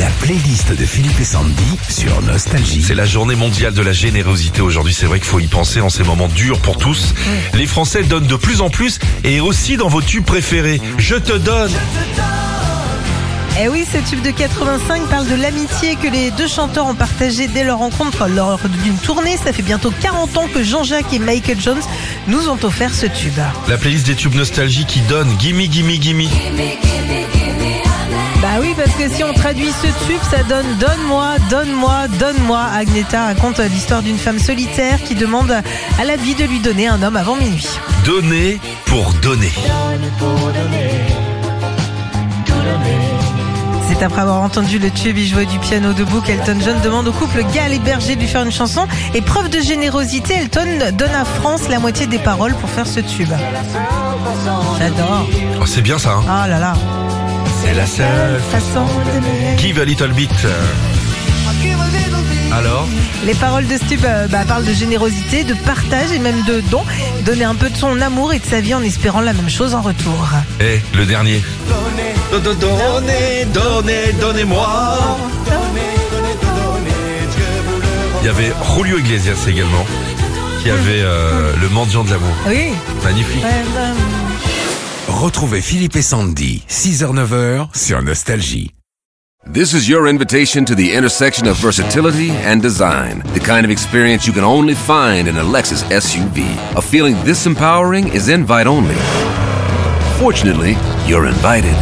La playlist de Philippe et Sandy sur Nostalgie. C'est la journée mondiale de la générosité aujourd'hui. C'est vrai qu'il faut y penser en ces moments durs pour tous. Les Français donnent de plus en plus et aussi dans vos tubes préférés. Je te donne. Eh oui, ce tube de 85 parle de l'amitié que les deux chanteurs ont partagé dès leur rencontre lors d'une tournée. Ça fait bientôt 40 ans que Jean-Jacques et Michael Jones nous ont offert ce tube. La playlist des tubes nostalgie qui donne Gimme Gimme Gimme. Bah oui, parce que si on traduit ce tube, ça donne Donne-moi, donne-moi, donne-moi. Agneta raconte l'histoire d'une femme solitaire qui demande à la vie de lui donner un homme avant minuit. Donner pour donner. C'est après avoir entendu le tube y jouer du piano debout qu'Elton John demande au couple Gal et Berger de lui faire une chanson. Et preuve de générosité, Elton donne à France la moitié des paroles pour faire ce tube. J'adore. Oh, c'est bien ça. Hein Oh là là. C'est la seule. façon d'aimer. Give a little bit. Alors Les paroles de tube euh, bah, parlent de générosité, de partage et même de don. Donner un peu de son amour et de sa vie en espérant la même chose en retour. Eh, le dernier. Donnez, donnez, donnez, donnez-moi. Il y avait Julio Iglesias également, qui avait euh, le mendiant de l'amour. Oui. Magnifique. Retrouvez Philippe et Sandy, 6h-9h sur Nostalgie. This is your invitation to the intersection of versatility and design. The kind of experience you can only find in a Lexus SUV. A feeling this empowering is invite only. Fortunately, you're invited.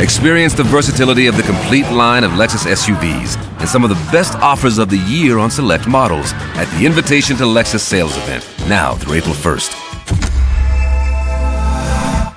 Experience the versatility of the complete line of Lexus SUVs and some of the best offers of the year on select models at the Invitation to Lexus sales event, now through April 1st.